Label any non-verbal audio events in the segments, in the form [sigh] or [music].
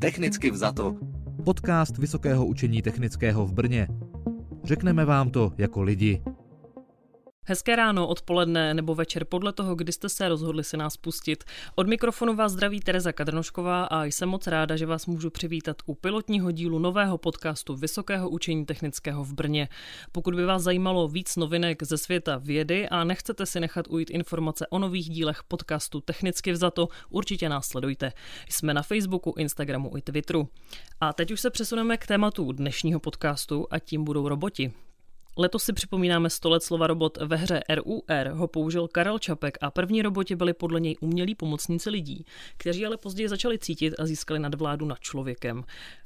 Technicky vzato. Podcast Vysokého učení technického v Brně. Řekneme vám to jako lidi. Hezké ráno, odpoledne nebo večer podle toho, kdy jste se rozhodli si nás pustit. Od mikrofonu vás zdraví Tereza Kadrnošková a jsem moc ráda, že vás můžu přivítat u pilotního dílu nového podcastu Vysokého učení technického v Brně. Pokud by vás zajímalo víc novinek ze světa vědy a nechcete si nechat ujít informace o nových dílech podcastu Technicky vzato, určitě následujte. Jsme na Facebooku, Instagramu i Twitteru. A teď už se přesuneme k tématu dnešního podcastu a tím budou roboti. Letos si připomínáme 100 let slova robot ve hře RUR ho použil Karel Čapek a první roboti byli podle něj umělí pomocníci lidí, kteří ale později začali cítit a získali nadvládu nad člověkem.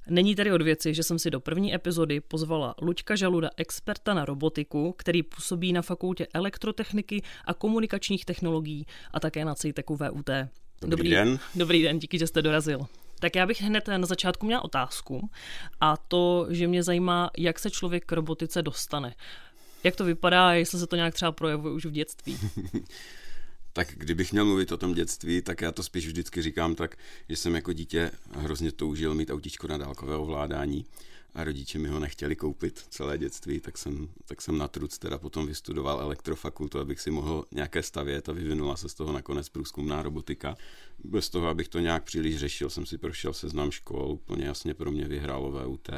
Není tedy od věci, že jsem si do první epizody pozvala Luďka Žaluda, experta na robotiku, který působí na fakultě elektrotechniky a komunikačních technologií a také na CITECu VUT. Dobrý, dobrý den. Dobrý den, díky, že jste dorazil. Tak já bych hned na začátku měla otázku a to, že mě zajímá, jak se člověk k robotice dostane. Jak to vypadá, jestli se to nějak třeba projevuje už v dětství? [laughs] tak kdybych měl mluvit o tom dětství, tak já to spíš vždycky říkám tak, že jsem jako dítě hrozně toužil mít autíčko na dálkové ovládání a rodiče mi ho nechtěli koupit celé dětství, tak jsem, tak jsem na truc teda potom vystudoval elektrofakultu, abych si mohl nějaké stavět a vyvinula se z toho nakonec průzkumná robotika. Bez toho, abych to nějak příliš řešil, jsem si prošel seznam škol, úplně jasně pro mě vyhrálo VUT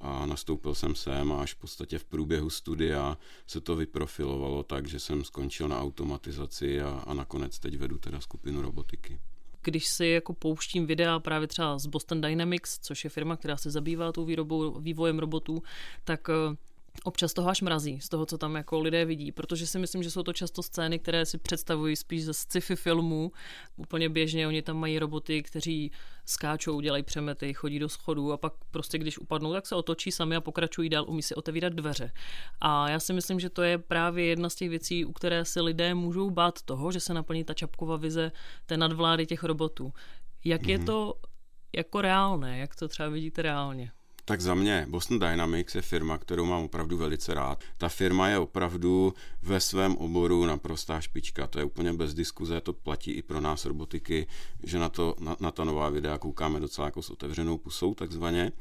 a nastoupil jsem sem a až v podstatě v průběhu studia se to vyprofilovalo tak, že jsem skončil na automatizaci a, a nakonec teď vedu teda skupinu robotiky když si jako pouštím videa právě třeba z Boston Dynamics, což je firma, která se zabývá tou výrobou, vývojem robotů, tak eh, občas toho až mrazí z toho, co tam jako lidé vidí, protože si myslím, že jsou to často scény, které si představují spíš ze sci-fi filmů. Úplně běžně oni tam mají roboty, kteří skáčou, dělají přemety, chodí do schodů a pak prostě když upadnou, tak se otočí sami a pokračují dál, umí si otevírat dveře. A já si myslím, že to je právě jedna z těch věcí, u které si lidé můžou bát toho, že se naplní ta čapková vize té nadvlády těch robotů. Jak mm-hmm. je mhm. to jako reálné, jak to třeba vidíte reálně? Tak za mě Boston Dynamics je firma, kterou mám opravdu velice rád. Ta firma je opravdu ve svém oboru naprostá špička. To je úplně bez diskuze, to platí i pro nás robotiky, že na, to, na, na ta nová videa koukáme docela jako s otevřenou pusou takzvaně.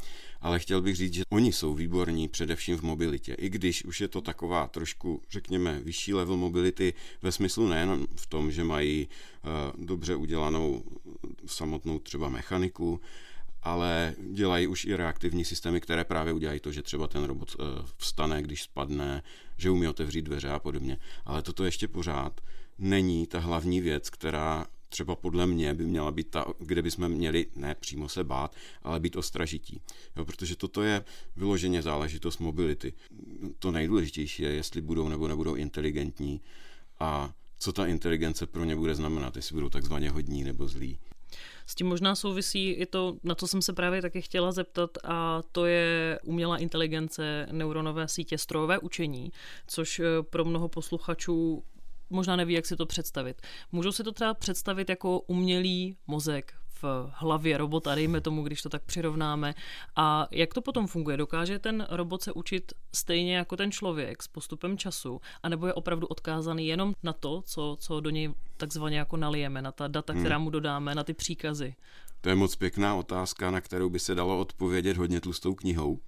Ale chtěl bych říct, že oni jsou výborní především v mobilitě. I když už je to taková trošku, řekněme, vyšší level mobility ve smyslu nejen v tom, že mají uh, dobře udělanou samotnou třeba mechaniku, ale dělají už i reaktivní systémy, které právě udělají to, že třeba ten robot eh, vstane, když spadne, že umí otevřít dveře a podobně. Ale toto ještě pořád není ta hlavní věc, která třeba podle mě by měla být ta, kde bychom měli ne přímo se bát, ale být ostražití. Jo, protože toto je vyloženě záležitost mobility. To nejdůležitější je, jestli budou nebo nebudou inteligentní a co ta inteligence pro ně bude znamenat, jestli budou takzvaně hodní nebo zlí. S tím možná souvisí i to, na co jsem se právě taky chtěla zeptat, a to je umělá inteligence, neuronové sítě, strojové učení, což eh, pro mnoho posluchačů možná neví, jak si to představit. Můžou si to třeba představit jako umělý mozek v hlavě robota, dejme tomu, když to tak přirovnáme. A jak to potom funguje? Dokáže ten robot se učit stejně jako ten člověk s postupem času, anebo je opravdu odkázaný jenom na to, co, co do něj takzvaně jako nalijeme, na ta data, hmm. která mu dodáme, na ty příkazy? To je moc pěkná otázka, na kterou by se dalo odpovědět hodně tlustou knihou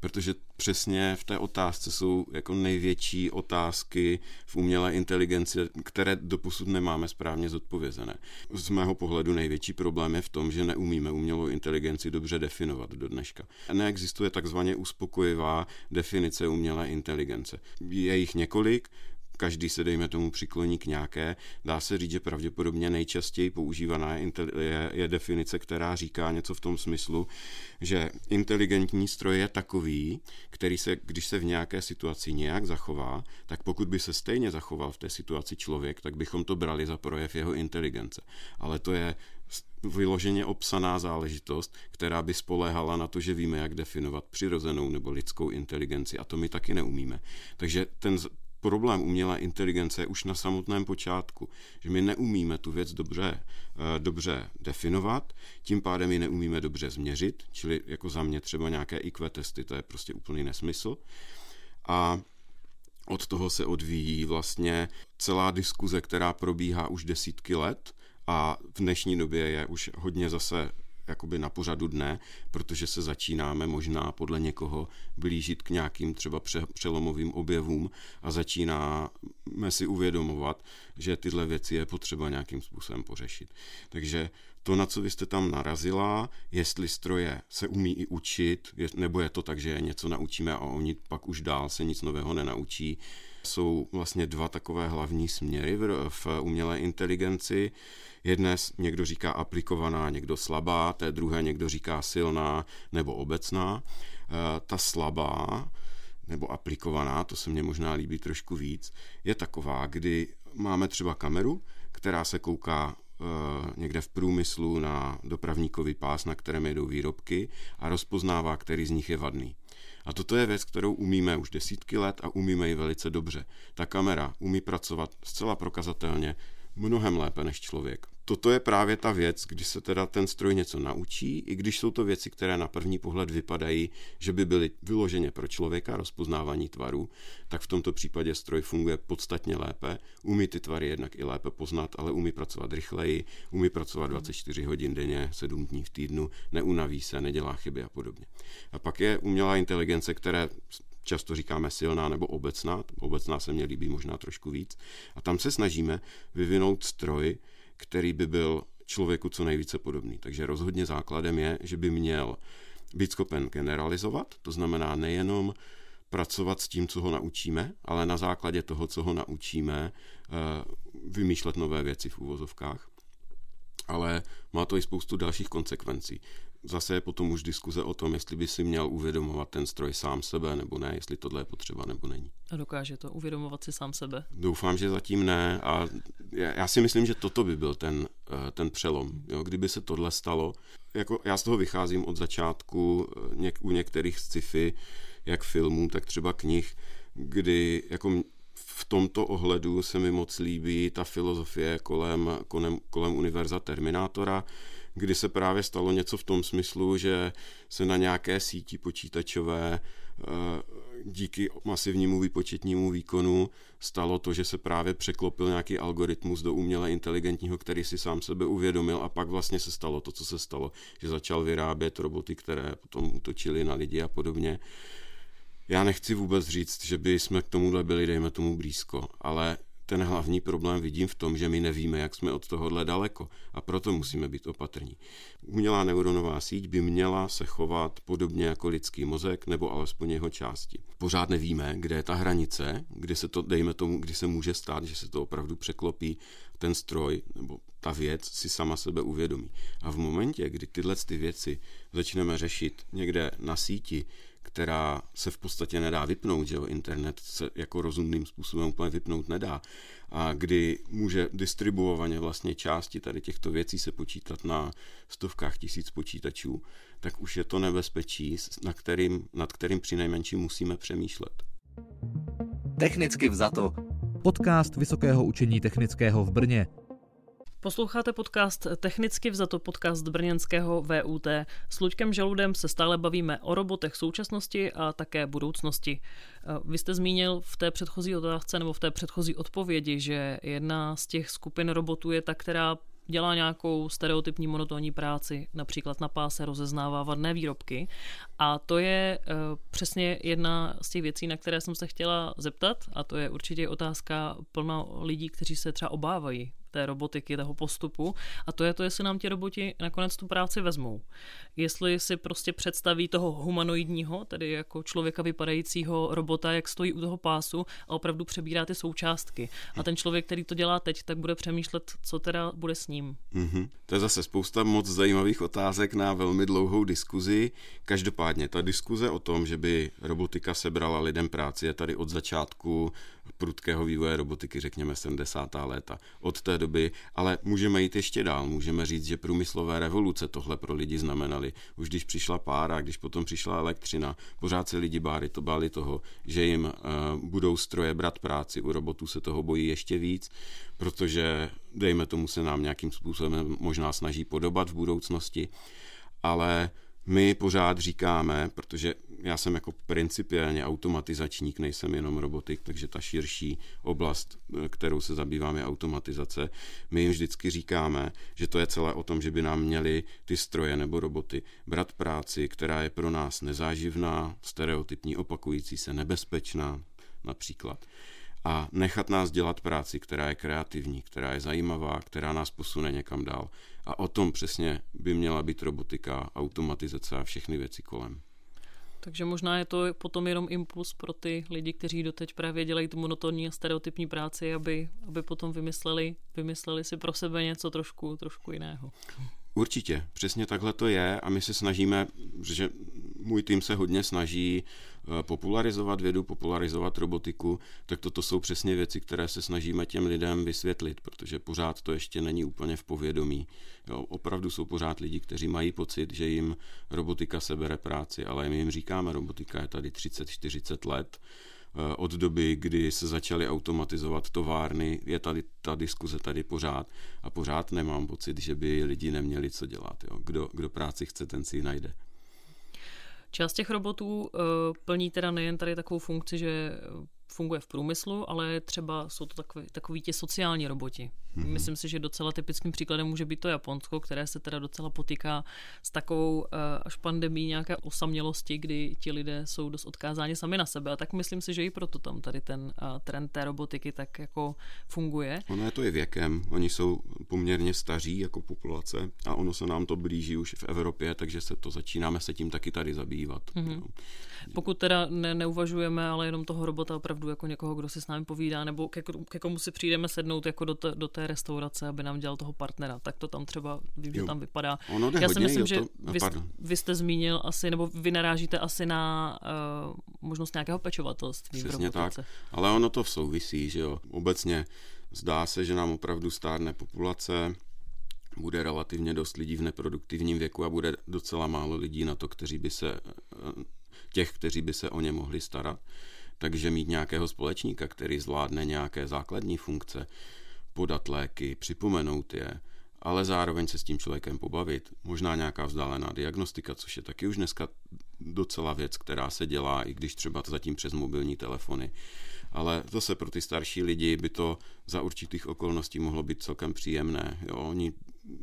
protože přesně v té otázce jsou jako největší otázky v umělé inteligenci, které doposud nemáme správně zodpovězené. Z mého pohledu největší problém je v tom, že neumíme umělou inteligenci dobře definovat do dneška. Neexistuje takzvaně uspokojivá definice umělé inteligence. Je jich několik, každý se, dejme tomu, přikloní k nějaké. Dá se říct, že pravděpodobně nejčastěji používaná je, je, definice, která říká něco v tom smyslu, že inteligentní stroj je takový, který se, když se v nějaké situaci nějak zachová, tak pokud by se stejně zachoval v té situaci člověk, tak bychom to brali za projev jeho inteligence. Ale to je vyloženě obsaná záležitost, která by spoléhala na to, že víme, jak definovat přirozenou nebo lidskou inteligenci a to my taky neumíme. Takže ten, problém umělé inteligence je už na samotném počátku, že my neumíme tu věc dobře, eh, dobře definovat, tím pádem ji neumíme dobře změřit, čili jako za mě třeba nějaké IQ testy, to je prostě úplný nesmysl. A od toho se odvíjí vlastně celá diskuze, která probíhá už desítky let a v dnešní době je už hodně zase jakoby na pořadu dne, protože se začínáme možná podle někoho blížit k nějakým třeba přelomovým objevům a začínáme si uvědomovat, že tyhle věci je potřeba nějakým způsobem pořešit. Takže to, na co vy jste tam narazila, jestli stroje se umí i učit, nebo je to tak, že je něco naučíme a oni pak už dál se nic nového nenaučí, jsou vlastně dva takové hlavní směry v, v umělé inteligenci. Jedné někdo říká aplikovaná, někdo slabá, té druhé někdo říká silná nebo obecná. E, ta slabá nebo aplikovaná, to se mně možná líbí trošku víc, je taková, kdy máme třeba kameru, která se kouká e, někde v průmyslu na dopravníkový pás, na kterém jedou výrobky a rozpoznává, který z nich je vadný. A toto je věc, kterou umíme už desítky let a umíme ji velice dobře. Ta kamera umí pracovat zcela prokazatelně mnohem lépe než člověk. Toto je právě ta věc, kdy se teda ten stroj něco naučí, i když jsou to věci, které na první pohled vypadají, že by byly vyloženě pro člověka rozpoznávání tvarů, tak v tomto případě stroj funguje podstatně lépe, umí ty tvary jednak i lépe poznat, ale umí pracovat rychleji, umí pracovat 24 hodin denně, 7 dní v týdnu, neunaví se, nedělá chyby a podobně. A pak je umělá inteligence, které často říkáme silná nebo obecná, obecná se mně líbí možná trošku víc, a tam se snažíme vyvinout stroj, který by byl člověku co nejvíce podobný. Takže rozhodně základem je, že by měl být schopen generalizovat, to znamená nejenom pracovat s tím, co ho naučíme, ale na základě toho, co ho naučíme, eh, vymýšlet nové věci v úvozovkách. Ale má to i spoustu dalších konsekvencí zase je potom už diskuze o tom, jestli by si měl uvědomovat ten stroj sám sebe nebo ne, jestli tohle je potřeba nebo není. A dokáže to uvědomovat si sám sebe? Doufám, že zatím ne a já si myslím, že toto by byl ten, eh, ten přelom. Jo? Kdyby se tohle stalo, jako já z toho vycházím od začátku eh, něk, u některých sci-fi, jak filmů, tak třeba knih, kdy jako v tomto ohledu se mi moc líbí ta filozofie kolem, kolem, kolem univerza Terminátora, kdy se právě stalo něco v tom smyslu, že se na nějaké síti počítačové eh, díky masivnímu výpočetnímu výkonu stalo to, že se právě překlopil nějaký algoritmus do uměle inteligentního, který si sám sebe uvědomil a pak vlastně se stalo to, co se stalo, že začal vyrábět roboty, které potom útočily na lidi a podobně. Já nechci vůbec říct, že by jsme k tomuhle byli, dejme tomu blízko, ale ten hlavní problém vidím v tom, že my nevíme, jak jsme od tohohle daleko a proto musíme být opatrní. Umělá neuronová síť by měla se chovat podobně jako lidský mozek nebo alespoň jeho části. Pořád nevíme, kde je ta hranice, kdy se to, dejme tomu, kdy se může stát, že se to opravdu překlopí, ten stroj nebo ta věc si sama sebe uvědomí. A v momentě, kdy tyhle ty věci začneme řešit někde na síti, která se v podstatě nedá vypnout, že jo, internet se jako rozumným způsobem úplně vypnout nedá a kdy může distribuovaně vlastně části tady těchto věcí se počítat na stovkách tisíc počítačů, tak už je to nebezpečí, na kterým, nad kterým při nejmenším musíme přemýšlet. Technicky vzato. Podcast Vysokého učení technického v Brně. Posloucháte podcast Technicky vzato podcast brněnského VUT. S Luďkem Žaludem se stále bavíme o robotech současnosti a také budoucnosti. Vy jste zmínil v té předchozí otázce nebo v té předchozí odpovědi, že jedna z těch skupin robotů je ta, která dělá nějakou stereotypní monotónní práci, například na páse rozeznává vadné výrobky. A to je uh, přesně jedna z těch věcí, na které jsem se chtěla zeptat, a to je určitě otázka plno lidí, kteří se třeba obávají té robotiky, toho postupu. A to je to, jestli nám ti roboti nakonec tu práci vezmou. Jestli si prostě představí toho humanoidního, tedy jako člověka vypadajícího robota, jak stojí u toho pásu a opravdu přebírá ty součástky. A ten člověk, který to dělá teď, tak bude přemýšlet, co teda bude s ním. Mm-hmm. To je zase spousta moc zajímavých otázek na velmi dlouhou diskuzi. Každopádně ta diskuze o tom, že by robotika sebrala lidem práci, je tady od začátku prudkého vývoje robotiky, řekněme 70. léta. Od té doby, ale můžeme jít ještě dál. Můžeme říct, že průmyslové revoluce tohle pro lidi znamenaly. Už když přišla pára, když potom přišla elektřina, pořád se lidi báli, to báli toho, že jim uh, budou stroje brát práci. U robotů se toho bojí ještě víc, protože, dejme tomu, se nám nějakým způsobem možná snaží podobat v budoucnosti. Ale My pořád říkáme, protože já jsem jako principiálně automatizačník, nejsem jenom robotik, takže ta širší oblast, kterou se zabývám, je automatizace. My jim vždycky říkáme, že to je celé o tom, že by nám měli ty stroje nebo roboty brát práci, která je pro nás nezáživná, stereotypní, opakující se, nebezpečná například a nechat nás dělat práci, která je kreativní, která je zajímavá, která nás posune někam dál. A o tom přesně by měla být robotika, automatizace a všechny věci kolem. Takže možná je to potom jenom impuls pro ty lidi, kteří doteď právě dělají tu monotonní a stereotypní práci, aby, aby potom vymysleli, vymysleli si pro sebe něco trošku, trošku jiného. Určitě, přesně takhle to je a my se snažíme, že můj tým se hodně snaží eh, popularizovat vědu, popularizovat robotiku, tak toto jsou přesně věci, které se snažíme těm lidem vysvětlit, protože pořád to ještě není úplně v povědomí. Jo, opravdu jsou pořád lidi, kteří mají pocit, že jim robotika sebere práci, ale my jim říkáme, robotika je tady 30-40 let, eh, od doby, kdy se začaly automatizovat továrny, je tady ta diskuze tady pořád a pořád nemám pocit, že by lidi neměli co dělat. Jo. Kdo, kdo práci chce, ten si ji najde. Část těch robotů uh, plní teda nejen tady takovou funkci, že funguje v průmyslu, ale třeba jsou to takový, takový ti sociální roboti. Mm-hmm. Myslím si, že docela typickým příkladem může být to Japonsko, které se teda docela potýká s takovou uh, až pandemí nějaké osamělosti, kdy ti lidé jsou dost odkázáni sami na sebe. A tak myslím si, že i proto tam tady ten uh, trend té robotiky tak jako funguje. Ono je to i věkem. Oni jsou poměrně staří jako populace a ono se nám to blíží už v Evropě, takže se to začínáme se tím taky tady zabývat. Mm-hmm. Pokud teda ne, neuvažujeme, ale jenom toho robota opravdu jako někoho, kdo si s námi povídá, nebo ke, ke komu si přijdeme sednout jako do, te, do té restaurace, aby nám dělal toho partnera, tak to tam třeba, vím, že tam vypadá. Ono Já si myslím, že to... vy, vy jste zmínil asi, nebo vy narážíte asi na uh, možnost nějakého pečovatelství. Přesně tak, ale ono to souvisí, že jo. Obecně zdá se, že nám opravdu stárne populace, bude relativně dost lidí v neproduktivním věku a bude docela málo lidí na to, kteří by se eh, těch, kteří by se o ně mohli starat. Takže mít nějakého společníka, který zvládne nějaké základní funkce, podat léky, připomenout je, ale zároveň se s tím člověkem pobavit. Možná nějaká vzdálená diagnostika, což je taky už dneska docela věc, která se dělá, i když třeba zatím přes mobilní telefony. Ale zase pro ty starší lidi by to za určitých okolností mohlo být celkem příjemné. Jo, oni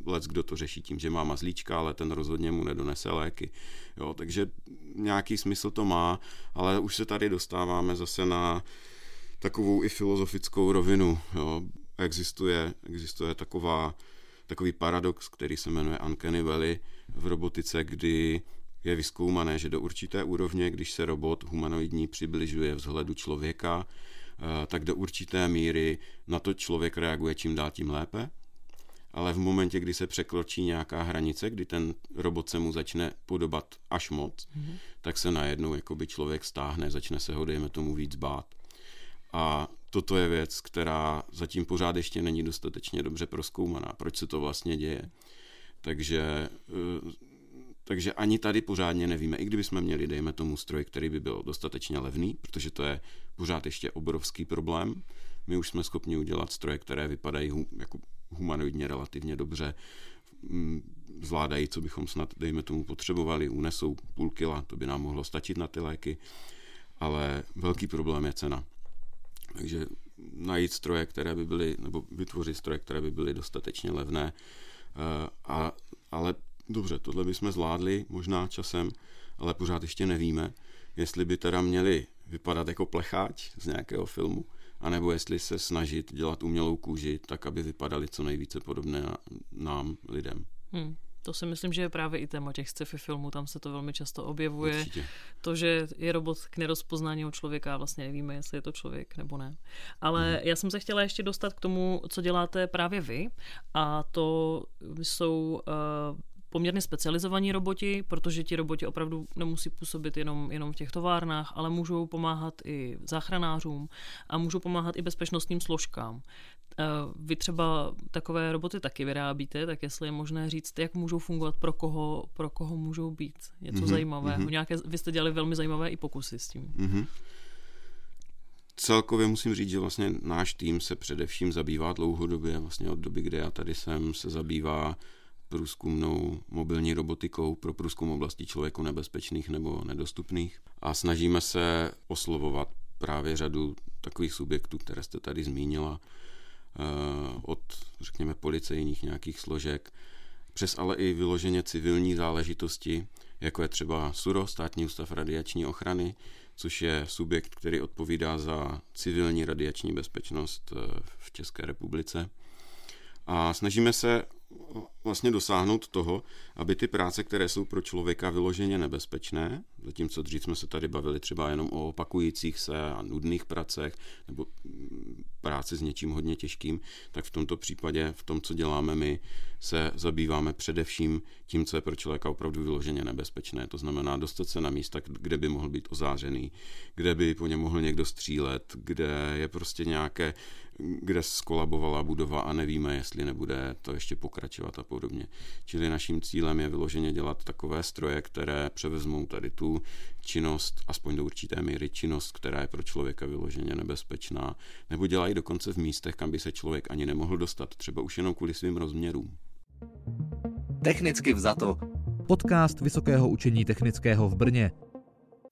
lec kdo to řeší tím, že má mazlíčka, ale ten rozhodně mu nedonese léky. Jo, takže nějaký smysl to má, ale už se tady dostáváme zase na takovou i filozofickou rovinu. Jo. Existuje, existuje taková, takový paradox, který se jmenuje Uncanny Valley v robotice, kdy je vyskoumané, že do určité úrovně, když se robot humanoidní přibližuje vzhledu člověka, eh, tak do určité míry na to člověk reaguje čím dál tím lépe, ale v momentě, kdy se překročí nějaká hranice, kdy ten robot se mu začne podobat až moc, mm-hmm. tak se najednou jakoby člověk stáhne, začne se ho, dejme tomu, víc bát. A toto je věc, která zatím pořád ještě není dostatečně dobře proskoumaná. Proč se to vlastně děje? Takže, eh, takže ani tady pořádně nevíme. I kdybychom měli, dejme tomu, stroj, který by byl dostatečně levný, protože to je pořád ještě obrovský problém. My už jsme schopni udělat stroje, které vypadají jako humanoidně relativně dobře, mm, zvládají, co bychom snad, dejme tomu, potřebovali, unesou půl kila, to by nám mohlo stačit na ty léky, ale velký problém je cena. Takže najít stroje, které by byly, nebo vytvořit stroje, které by byly dostatečně levné, eh, a, ale dobře, tohle bychom zvládli možná časem, ale pořád ještě nevíme, jestli by teda měli vypadat jako plecháč z nějakého filmu, anebo jestli se snažit dělat umělou kůži tak, aby vypadaly co nejvíce podobné nám, lidem. Hmm. To si myslím, že je právě i téma těch sci-fi filmů, tam se to velmi často objevuje. Určitě. To, že je robot k nerozpoznání člověka a vlastně nevíme, jestli je to člověk nebo ne. Ale hmm. já jsem se chtěla ještě dostat k tomu, co děláte právě vy a to jsou uh, poměrně specializovaní roboti, protože ti roboti opravdu nemusí působit jenom, jenom v těch továrnách, ale můžou pomáhat i záchranářům a můžou pomáhat i bezpečnostním složkám. Eh, vy třeba takové roboty taky vyrábíte, tak jestli je možné říct, jak můžou fungovat, pro koho, pro koho můžou být něco mm-hmm, zajímavého. Mm-hmm. Nějaké, vy jste dělali velmi zajímavé i pokusy s tím. Mm-hmm. Celkově musím říct, že vlastně náš tým se především zabývá dlouhodobě, vlastně od doby, kdy já tady jsem, se zabývá průzkumnou mobilní robotikou pro průzkum oblasti člověku nebezpečných nebo nedostupných a snažíme se oslovovat právě řadu takových subjektů, které jste tady zmínila, eh, od, řekněme, policejních nějakých složek, přes ale i vyloženě civilní záležitosti, jako je třeba SURO, Státní ústav radiační ochrany, což je subjekt, který odpovídá za civilní radiační bezpečnost eh, v České republice. A snažíme se vlastně dosáhnout toho, aby ty práce, které jsou pro člověka vyloženě nebezpečné, zatímco dřív jsme se tady bavili třeba jenom o opakujících se a nudných pracech nebo mm, práci s něčím hodně těžkým, tak v tomto případě, v tom, co děláme my, se zabýváme především tím, co je pro člověka opravdu vyloženě nebezpečné. To znamená dostat se na místa, kde by mohl být ozářený, kde by po něm mohl někdo střílet, kde je prostě nějaké kde skolabovala budova a nevíme, jestli nebude to ještě pokračovat a podobně. Čili naším cílem je vyloženě dělat takové stroje, které převezmou tady tu činnost, aspoň do určité míry činnost, která je pro člověka vyloženě nebezpečná, nebo dělají dokonce v místech, kam by se člověk ani nemohl dostat, třeba už jenom kvůli svým rozměrům. Technicky vzato. Podcast Vysokého učení technického v Brně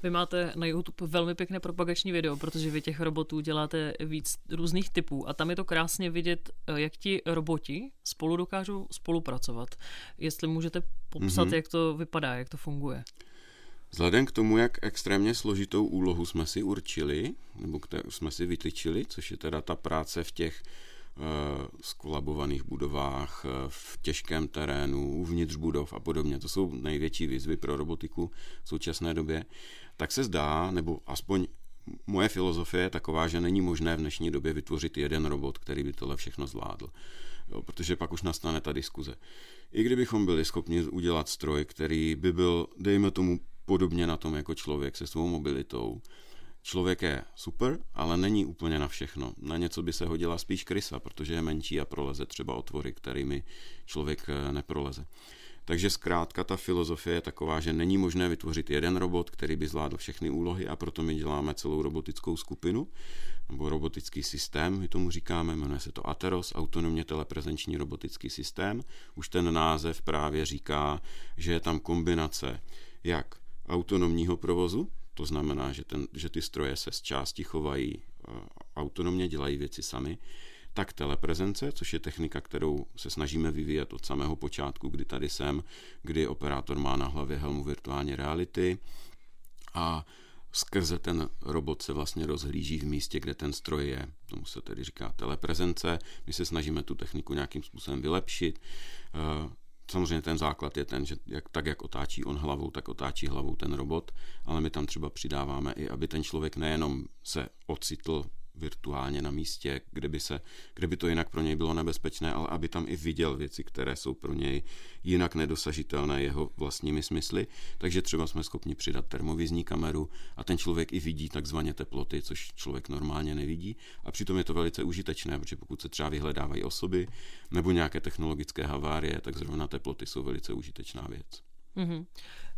vy máte na YouTube velmi pěkné propagační video, protože vy těch robotů děláte víc různých typů a tam je to krásně vidět, eh, jak ti roboti spolu dokážou spolupracovat. Jestli můžete popsat, mm-hmm. jak to vypadá, jak to funguje. Vzhledem k tomu, jak extrémně složitou úlohu jsme si určili, nebo jsme si vytyčili, což je teda ta práce v těch skolabovaných budovách, eh, v těžkém terénu, uvnitř budov a podobně. To jsou největší výzvy pro robotiku v současné době. Tak se zdá, nebo aspoň moje filozofie je taková, že není možné v dnešní době vytvořit jeden robot, který by tohle všechno zvládl. Jo, protože pak už nastane ta diskuze. I kdybychom byli schopni udělat stroj, který by byl, dejme tomu, podobně na tom jako člověk se svou mobilitou, Člověk je super, ale není úplně na všechno. Na něco by se hodila spíš krysa, protože je menší a proleze třeba otvory, kterými člověk eh, neproleze. Takže zkrátka ta filozofie je taková, že není možné vytvořit jeden robot, který by zvládl všechny úlohy a proto my děláme celou robotickou skupinu nebo robotický systém, my tomu říkáme, jmenuje se to Ateros, autonomně teleprezenční robotický systém. Už ten název právě říká, že je tam kombinace jak autonomního provozu, to znamená, že, ten, že ty stroje se z části chovají eh, autonomně, dělají věci sami, tak teleprezence, což je technika, kterou se snažíme vyvíjet od samého počátku, kdy tady jsem, kdy operátor má na hlavě helmu virtuální reality a skrze ten robot se vlastně rozhlíží v místě, kde ten stroj je. Tomu se tedy říká teleprezence. My se snažíme tu techniku nějakým způsobem vylepšit. Samozřejmě ten základ je ten, že jak, tak, jak otáčí on hlavou, tak otáčí hlavou ten robot, ale my tam třeba přidáváme i, aby ten člověk nejenom se ocitl virtuálně na místě, kde by, se, kde by to jinak pro něj bylo nebezpečné, ale aby tam i viděl věci, které jsou pro něj jinak nedosažitelné jeho vlastními smysly. Takže třeba jsme schopni přidat termovizní kameru a ten člověk i vidí takzvaně teploty, což člověk normálně nevidí. A přitom je to velice užitečné, protože pokud se třeba vyhledávají osoby nebo nějaké technologické havárie, tak zrovna teploty jsou velice užitečná věc. Mm-hmm.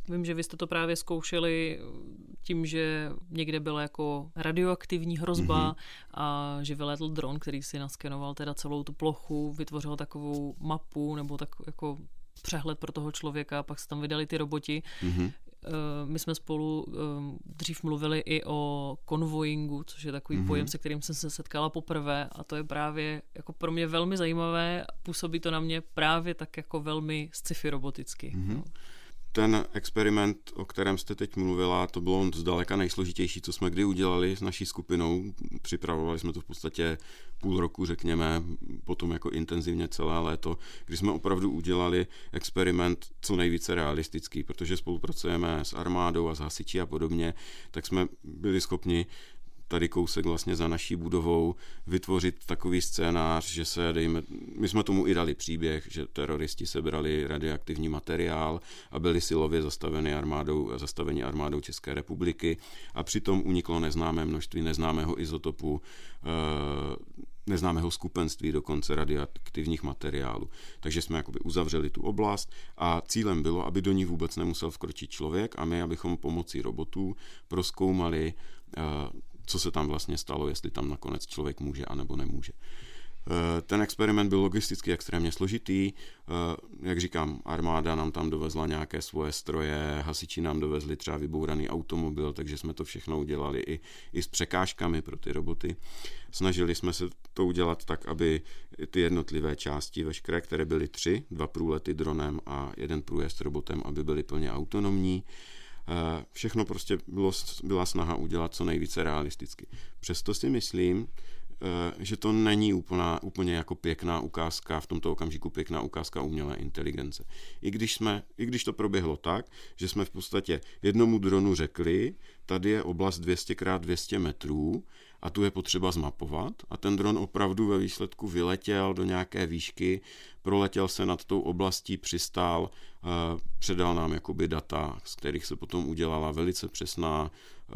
Vím, že vy jste to právě zkoušeli tím, že někde byla jako radioaktivní hrozba mm-hmm. a že vyletl dron, který si naskenoval teda celou tu plochu, vytvořil takovou mapu nebo tak jako přehled pro toho člověka, pak se tam vydali ty roboti. Mm-hmm. My jsme spolu ehm, dřív mluvili i o konvojingu, což je takový mm-hmm. pojem, se kterým jsem se setkala poprvé a to je právě jako pro mě velmi zajímavé. Působí to na mě právě tak jako velmi sci-fi roboticky. Mm-hmm. No ten experiment, o kterém jste teď mluvila, to bylo zdaleka nejsložitější, co jsme kdy udělali s naší skupinou. Připravovali jsme to v podstatě půl roku, řekněme, potom jako intenzivně celé léto, kdy jsme opravdu udělali experiment co nejvíce realistický, protože spolupracujeme s armádou a s hasiči a podobně, tak jsme byli schopni tady kousek vlastně za naší budovou vytvořit takový scénář, že se dejme, my jsme tomu i dali příběh, že teroristi sebrali radioaktivní materiál a byli silově zastaveni armádou, zastaveni armádou České republiky a přitom uniklo neznámé množství neznámého izotopu, eh, neznámého skupenství dokonce radioaktivních materiálů. Takže jsme jakoby uzavřeli tu oblast a cílem bylo, aby do ní vůbec nemusel vkročit člověk a my, abychom pomocí robotů proskoumali eh, co se tam vlastně stalo, jestli tam nakonec člověk může anebo nemůže. Eh, ten experiment byl logisticky extrémně složitý. Eh, jak říkám, armáda nám tam dovezla nějaké svoje stroje, hasiči nám dovezli třeba vybouraný automobil, takže jsme to všechno udělali i, i s překážkami pro ty roboty. Snažili jsme se to udělat tak, aby ty jednotlivé části, veškeré, které byly tři, dva průlety dronem a jeden průjezd robotem, aby byly plně autonomní. Všechno prostě bylo, byla snaha udělat co nejvíce realisticky. Přesto si myslím, Eh, že to není úplná, úplně jako pěkná ukázka, v tomto okamžiku pěkná ukázka umělé inteligence. I když, jsme, I když to proběhlo tak, že jsme v podstatě jednomu dronu řekli, tady je oblast 200 x 200 metrů a tu je potřeba zmapovat a ten dron opravdu ve výsledku vyletěl do nějaké výšky, proletěl se nad tou oblastí, přistál, eh, předal nám jakoby data, z kterých se potom udělala velice přesná eh,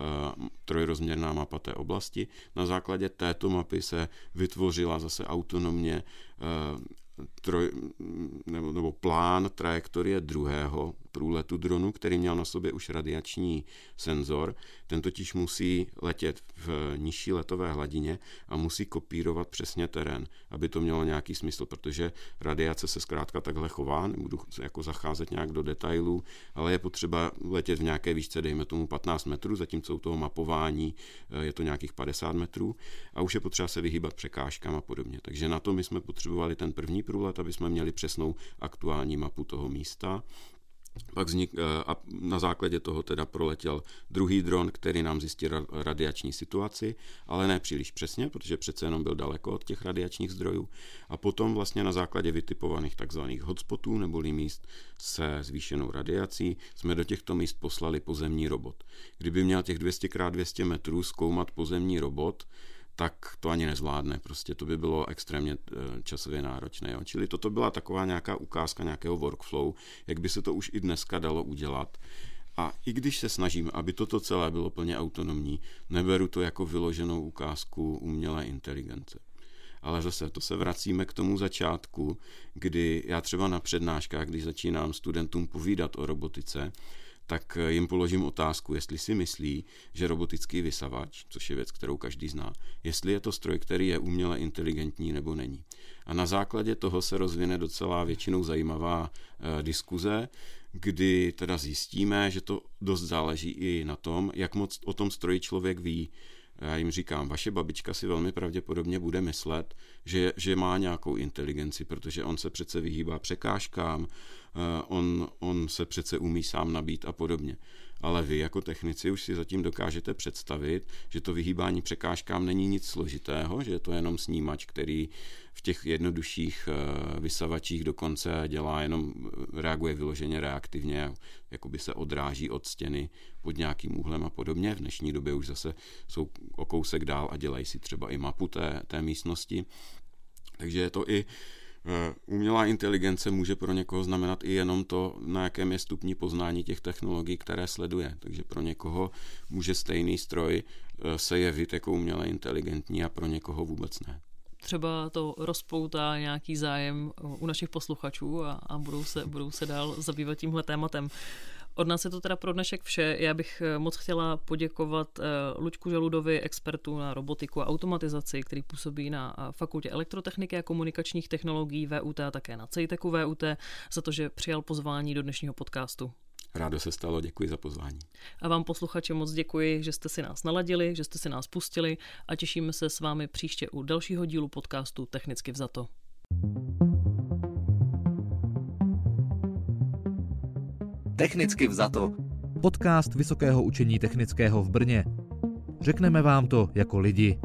trojrozměrná mapa té oblasti. Na základě této mapy se vytvořila zase autonomně eh, troj, nebo, nebo plán trajektorie druhého průletu dronu, který měl na sobě už radiační senzor. Ten totiž musí letět v nižší letové hladině a musí kopírovat přesně terén, aby to mělo nějaký smysl, protože radiace se zkrátka takhle chová, nebudu jako zacházet nějak do detailů, ale je potřeba letět v nějaké výšce, dejme tomu 15 metrů, zatímco u toho mapování eh, je to nějakých 50 metrů a už je potřeba se vyhýbat překážkám a podobně. Takže na to my jsme potřebovali ten první průlet, aby jsme měli přesnou aktuální mapu toho místa. Pak vznik, eh, a na základě toho teda proletěl druhý dron, který nám zjistil radiační situaci, ale ne příliš přesně, protože přece jenom byl daleko od těch radiačních zdrojů. A potom vlastně na základě vytipovaných takzvaných hotspotů neboli míst se zvýšenou radiací jsme do těchto míst poslali pozemní robot. Kdyby měl těch 200 x 200 metrů zkoumat pozemní robot, tak to ani nezvládne. Prostě to by bylo extrémně eh, časově náročné. Jo. Čili toto byla taková nějaká ukázka nějakého workflow, jak by se to už i dneska dalo udělat. A i když se snažím, aby toto celé bylo plně autonomní, neberu to jako vyloženou ukázku umělé inteligence. Ale zase to se vracíme k tomu začátku, kdy já třeba na přednáškách, když začínám studentům povídat o robotice, tak eh, jim položím otázku, jestli si myslí, že robotický vysavač, což je věc, kterou každý zná, jestli je to stroj, který je uměle inteligentní nebo není. A na základě toho se rozvine docela většinou zajímavá e, diskuze, kdy teda zjistíme, že to dost záleží i na tom, jak moc o tom stroji člověk ví. Já jim říkám, vaše babička si velmi pravděpodobně bude myslet, že, že má nějakou inteligenci, protože on se přece vyhýbá překážkám, Eh, on, on se přece umí sám nabít a podobně. Ale vy jako technici už si zatím dokážete představit, že to vyhýbání překážkám není nic složitého, že je to jenom snímač, který v těch jednodušších eh, vysavačích dokonce dělá jenom, eh, reaguje vyloženě reaktivně, jako by se odráží od stěny pod nějakým úhlem a podobně. V dnešní době už zase jsou o kousek dál a dělají si třeba i mapu té, té místnosti. Takže je to i umělá inteligence může pro někoho znamenat i jenom to, na jakém je stupni poznání těch technologií, které sleduje. Takže pro někoho může stejný stroj eh, se jevit jako uměle inteligentní a pro někoho vůbec ne třeba to rozpoutá nějaký zájem u našich posluchačů a, a budou, se, budou se dál zabývat tímhle tématem. Od nás je to teda pro dnešek vše. Já bych eh, moc chtěla poděkovat eh, Lučku Žaludovi, expertu na robotiku a automatizaci, který působí na eh, Fakultě elektrotechniky a komunikačních technologií VUT a také na CEITECu VUT, za to, že přijal pozvání do dnešního podcastu. Rádo se stalo, děkuji za pozvání. A vám posluchači moc děkuji, že jste si nás naladili, že jste si nás pustili a těšíme se s vámi příště u dalšího dílu podcastu Technicky vzato. Technicky vzato. Podcast Vysokého učení technického v Brně. Řekneme vám to jako lidi.